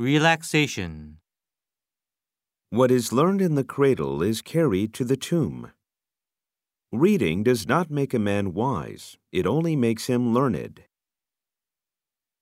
Relaxation. What is learned in the cradle is carried to the tomb. Reading does not make a man wise, it only makes him learned.